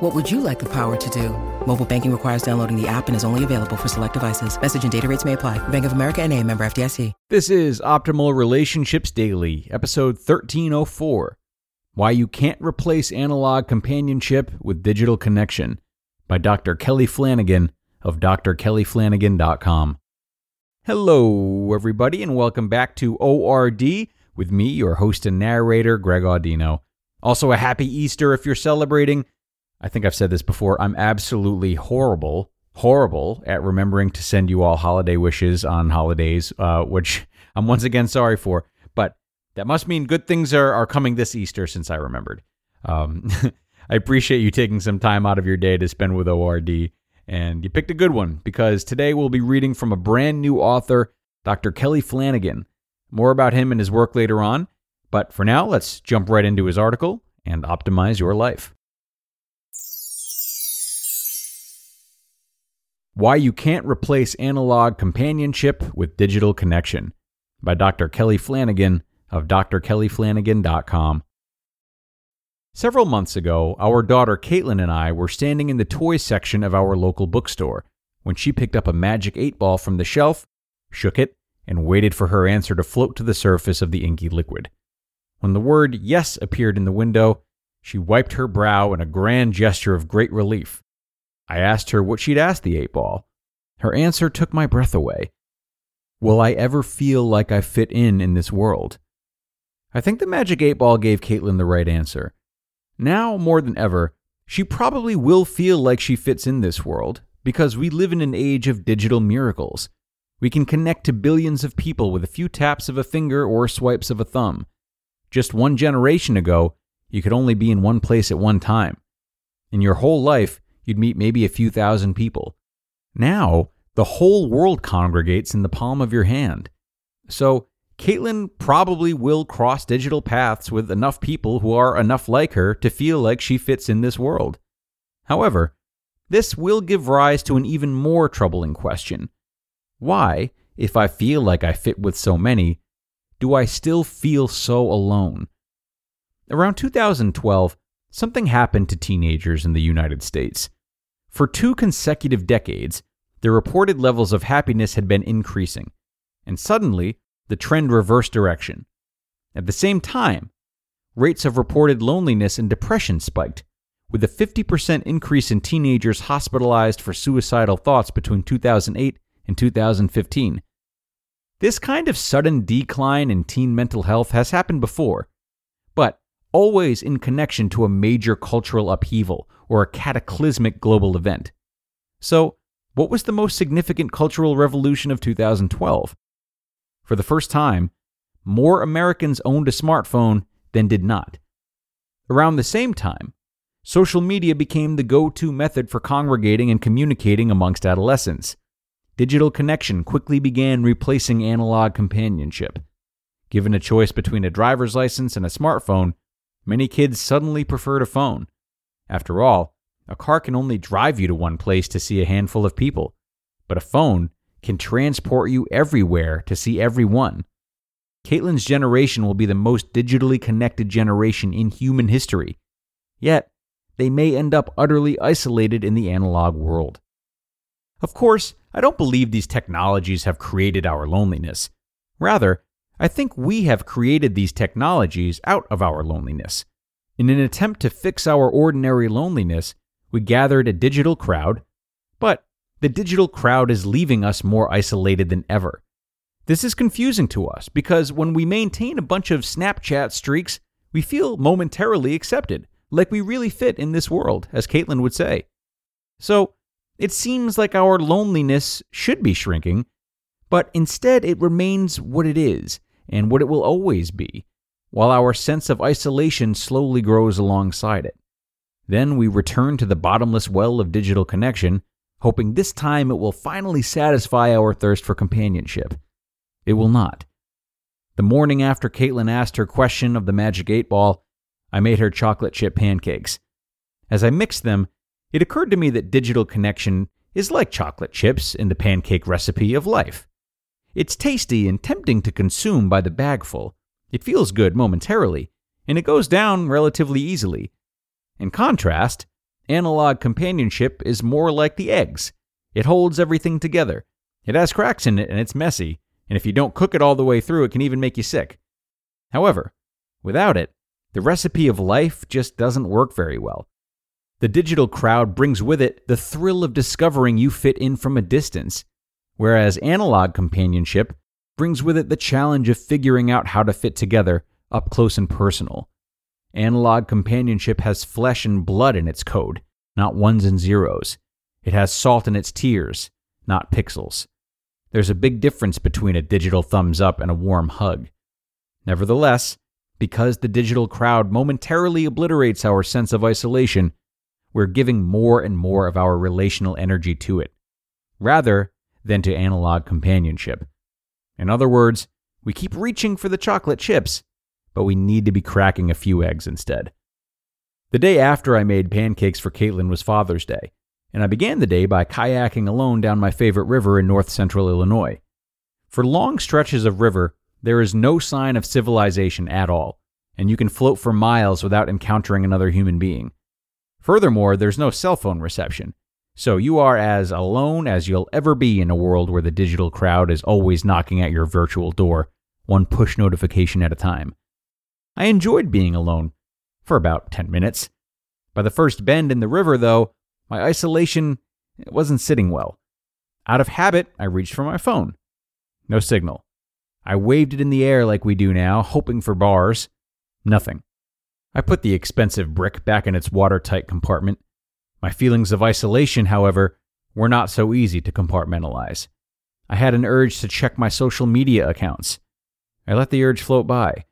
What would you like the power to do? Mobile banking requires downloading the app and is only available for select devices. Message and data rates may apply. Bank of America and a member FDIC. This is Optimal Relationships Daily, episode 1304 Why You Can't Replace Analog Companionship with Digital Connection by Dr. Kelly Flanagan of drkellyflanagan.com. Hello, everybody, and welcome back to ORD with me, your host and narrator, Greg Audino. Also, a happy Easter if you're celebrating. I think I've said this before. I'm absolutely horrible, horrible at remembering to send you all holiday wishes on holidays, uh, which I'm once again sorry for. But that must mean good things are, are coming this Easter since I remembered. Um, I appreciate you taking some time out of your day to spend with ORD. And you picked a good one because today we'll be reading from a brand new author, Dr. Kelly Flanagan. More about him and his work later on. But for now, let's jump right into his article and optimize your life. Why You Can't Replace Analog Companionship with Digital Connection by Dr. Kelly Flanagan of drkellyflanagan.com. Several months ago, our daughter Caitlin and I were standing in the toy section of our local bookstore when she picked up a magic 8 ball from the shelf, shook it, and waited for her answer to float to the surface of the inky liquid. When the word yes appeared in the window, she wiped her brow in a grand gesture of great relief. I asked her what she'd asked the eight ball. Her answer took my breath away. Will I ever feel like I fit in in this world? I think the magic eight ball gave Caitlin the right answer. Now, more than ever, she probably will feel like she fits in this world because we live in an age of digital miracles. We can connect to billions of people with a few taps of a finger or swipes of a thumb. Just one generation ago, you could only be in one place at one time. In your whole life, you'd meet maybe a few thousand people. Now, the whole world congregates in the palm of your hand. So, Caitlin probably will cross digital paths with enough people who are enough like her to feel like she fits in this world. However, this will give rise to an even more troubling question. Why, if I feel like I fit with so many, do I still feel so alone? Around 2012, something happened to teenagers in the United States. For two consecutive decades, the reported levels of happiness had been increasing, and suddenly, the trend reversed direction. At the same time, rates of reported loneliness and depression spiked, with a 50% increase in teenagers hospitalized for suicidal thoughts between 2008 and 2015. This kind of sudden decline in teen mental health has happened before, but always in connection to a major cultural upheaval or a cataclysmic global event. So, what was the most significant cultural revolution of 2012? For the first time, more Americans owned a smartphone than did not. Around the same time, social media became the go to method for congregating and communicating amongst adolescents. Digital connection quickly began replacing analog companionship. Given a choice between a driver's license and a smartphone, many kids suddenly preferred a phone. After all, a car can only drive you to one place to see a handful of people, but a phone can transport you everywhere to see everyone. Caitlin's generation will be the most digitally connected generation in human history. Yet, they may end up utterly isolated in the analog world. Of course, I don't believe these technologies have created our loneliness. Rather, I think we have created these technologies out of our loneliness. In an attempt to fix our ordinary loneliness, we gathered a digital crowd, but the digital crowd is leaving us more isolated than ever. This is confusing to us because when we maintain a bunch of Snapchat streaks, we feel momentarily accepted, like we really fit in this world, as Caitlin would say. So, it seems like our loneliness should be shrinking, but instead it remains what it is and what it will always be, while our sense of isolation slowly grows alongside it. Then we return to the bottomless well of digital connection, hoping this time it will finally satisfy our thirst for companionship. It will not. The morning after Caitlin asked her question of the magic eight ball, I made her chocolate chip pancakes. As I mixed them, it occurred to me that digital connection is like chocolate chips in the pancake recipe of life. It's tasty and tempting to consume by the bagful. It feels good momentarily, and it goes down relatively easily. In contrast, analog companionship is more like the eggs. It holds everything together. It has cracks in it and it's messy, and if you don't cook it all the way through, it can even make you sick. However, without it, the recipe of life just doesn't work very well. The digital crowd brings with it the thrill of discovering you fit in from a distance, whereas analog companionship brings with it the challenge of figuring out how to fit together up close and personal. Analog companionship has flesh and blood in its code, not ones and zeros. It has salt in its tears, not pixels. There's a big difference between a digital thumbs up and a warm hug. Nevertheless, because the digital crowd momentarily obliterates our sense of isolation, we're giving more and more of our relational energy to it, rather than to analog companionship. In other words, we keep reaching for the chocolate chips, but we need to be cracking a few eggs instead. The day after I made pancakes for Caitlin was Father's Day, and I began the day by kayaking alone down my favorite river in north central Illinois. For long stretches of river, there is no sign of civilization at all, and you can float for miles without encountering another human being. Furthermore, there's no cell phone reception, so you are as alone as you'll ever be in a world where the digital crowd is always knocking at your virtual door, one push notification at a time. I enjoyed being alone for about 10 minutes. By the first bend in the river, though, my isolation wasn't sitting well. Out of habit, I reached for my phone. No signal. I waved it in the air like we do now, hoping for bars. Nothing. I put the expensive brick back in its watertight compartment. My feelings of isolation, however, were not so easy to compartmentalize. I had an urge to check my social media accounts. I let the urge float by.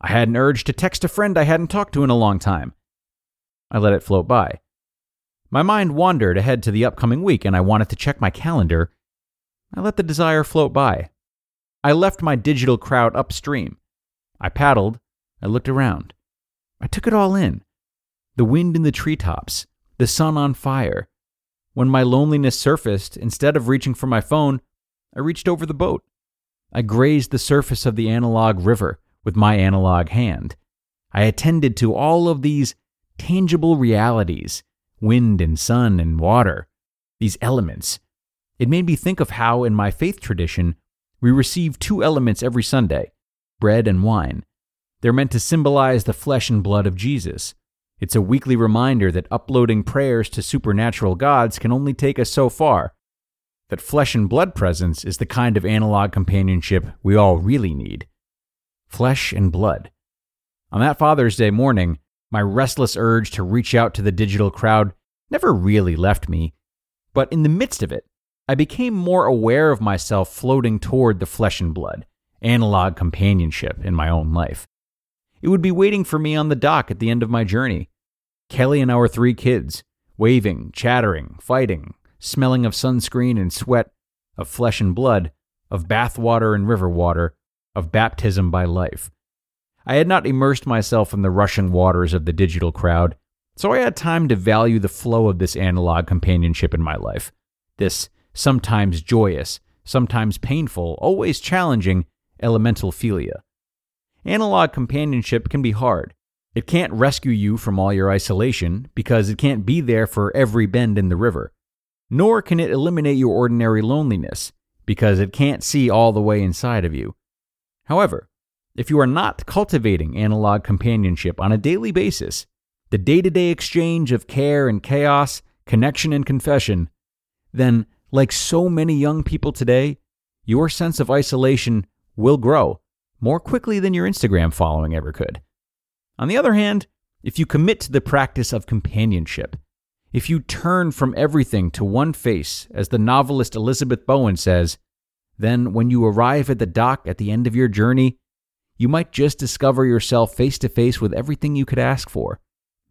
I had an urge to text a friend I hadn't talked to in a long time. I let it float by. My mind wandered ahead to the upcoming week and I wanted to check my calendar. I let the desire float by. I left my digital crowd upstream. I paddled. I looked around. I took it all in the wind in the treetops, the sun on fire. When my loneliness surfaced, instead of reaching for my phone, I reached over the boat. I grazed the surface of the analog river with my analog hand. I attended to all of these tangible realities wind and sun and water, these elements. It made me think of how, in my faith tradition, we receive two elements every Sunday bread and wine. They're meant to symbolize the flesh and blood of Jesus. It's a weekly reminder that uploading prayers to supernatural gods can only take us so far. That flesh and blood presence is the kind of analog companionship we all really need. Flesh and blood. On that Father's Day morning, my restless urge to reach out to the digital crowd never really left me, but in the midst of it, I became more aware of myself floating toward the flesh and blood, analog companionship in my own life. It would be waiting for me on the dock at the end of my journey. Kelly and our three kids, waving, chattering, fighting, smelling of sunscreen and sweat, of flesh and blood, of bathwater and river water, of baptism by life. I had not immersed myself in the rushing waters of the digital crowd, so I had time to value the flow of this analog companionship in my life. This sometimes joyous, sometimes painful, always challenging elemental philia. Analog companionship can be hard. It can't rescue you from all your isolation because it can't be there for every bend in the river. Nor can it eliminate your ordinary loneliness because it can't see all the way inside of you. However, if you are not cultivating analog companionship on a daily basis, the day to day exchange of care and chaos, connection and confession, then, like so many young people today, your sense of isolation will grow more quickly than your Instagram following ever could. On the other hand, if you commit to the practice of companionship, if you turn from everything to one face, as the novelist Elizabeth Bowen says, then when you arrive at the dock at the end of your journey, you might just discover yourself face to face with everything you could ask for.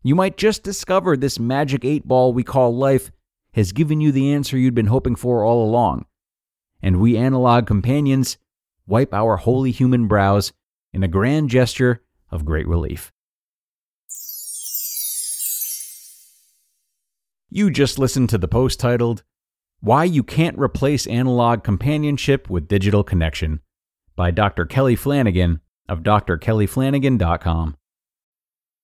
You might just discover this magic eight ball we call life has given you the answer you'd been hoping for all along. And we analog companions wipe our holy human brows in a grand gesture of great relief. You just listened to the post titled, Why You Can't Replace Analog Companionship with Digital Connection by Dr. Kelly Flanagan of drkellyflanagan.com.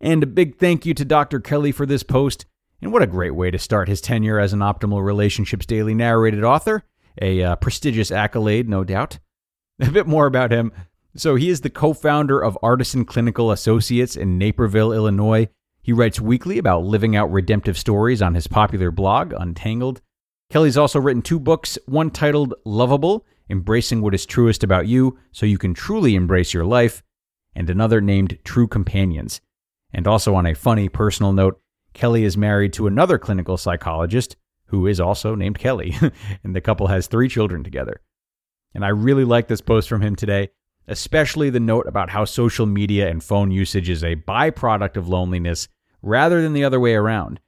And a big thank you to Dr. Kelly for this post. And what a great way to start his tenure as an Optimal Relationships Daily narrated author. A uh, prestigious accolade, no doubt. A bit more about him. So, he is the co founder of Artisan Clinical Associates in Naperville, Illinois. He writes weekly about living out redemptive stories on his popular blog, Untangled. Kelly's also written two books, one titled Lovable Embracing What Is Truest About You So You Can Truly Embrace Your Life, and another named True Companions. And also, on a funny personal note, Kelly is married to another clinical psychologist who is also named Kelly, and the couple has three children together. And I really like this post from him today, especially the note about how social media and phone usage is a byproduct of loneliness rather than the other way around.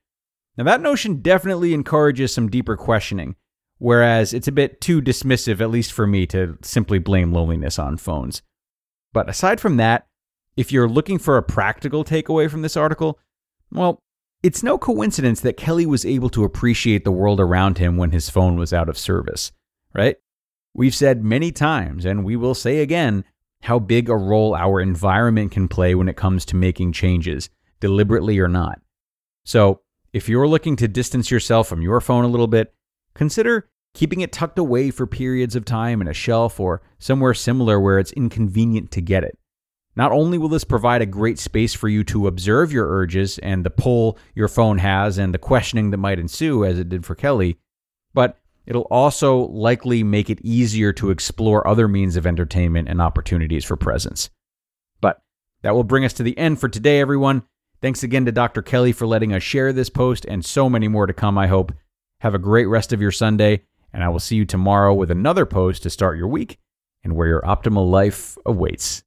Now, that notion definitely encourages some deeper questioning, whereas it's a bit too dismissive, at least for me, to simply blame loneliness on phones. But aside from that, if you're looking for a practical takeaway from this article, well, it's no coincidence that Kelly was able to appreciate the world around him when his phone was out of service, right? We've said many times, and we will say again, how big a role our environment can play when it comes to making changes, deliberately or not. So, if you're looking to distance yourself from your phone a little bit, consider keeping it tucked away for periods of time in a shelf or somewhere similar where it's inconvenient to get it. Not only will this provide a great space for you to observe your urges and the pull your phone has and the questioning that might ensue, as it did for Kelly, but it'll also likely make it easier to explore other means of entertainment and opportunities for presence. But that will bring us to the end for today, everyone. Thanks again to Dr. Kelly for letting us share this post and so many more to come, I hope. Have a great rest of your Sunday, and I will see you tomorrow with another post to start your week and where your optimal life awaits.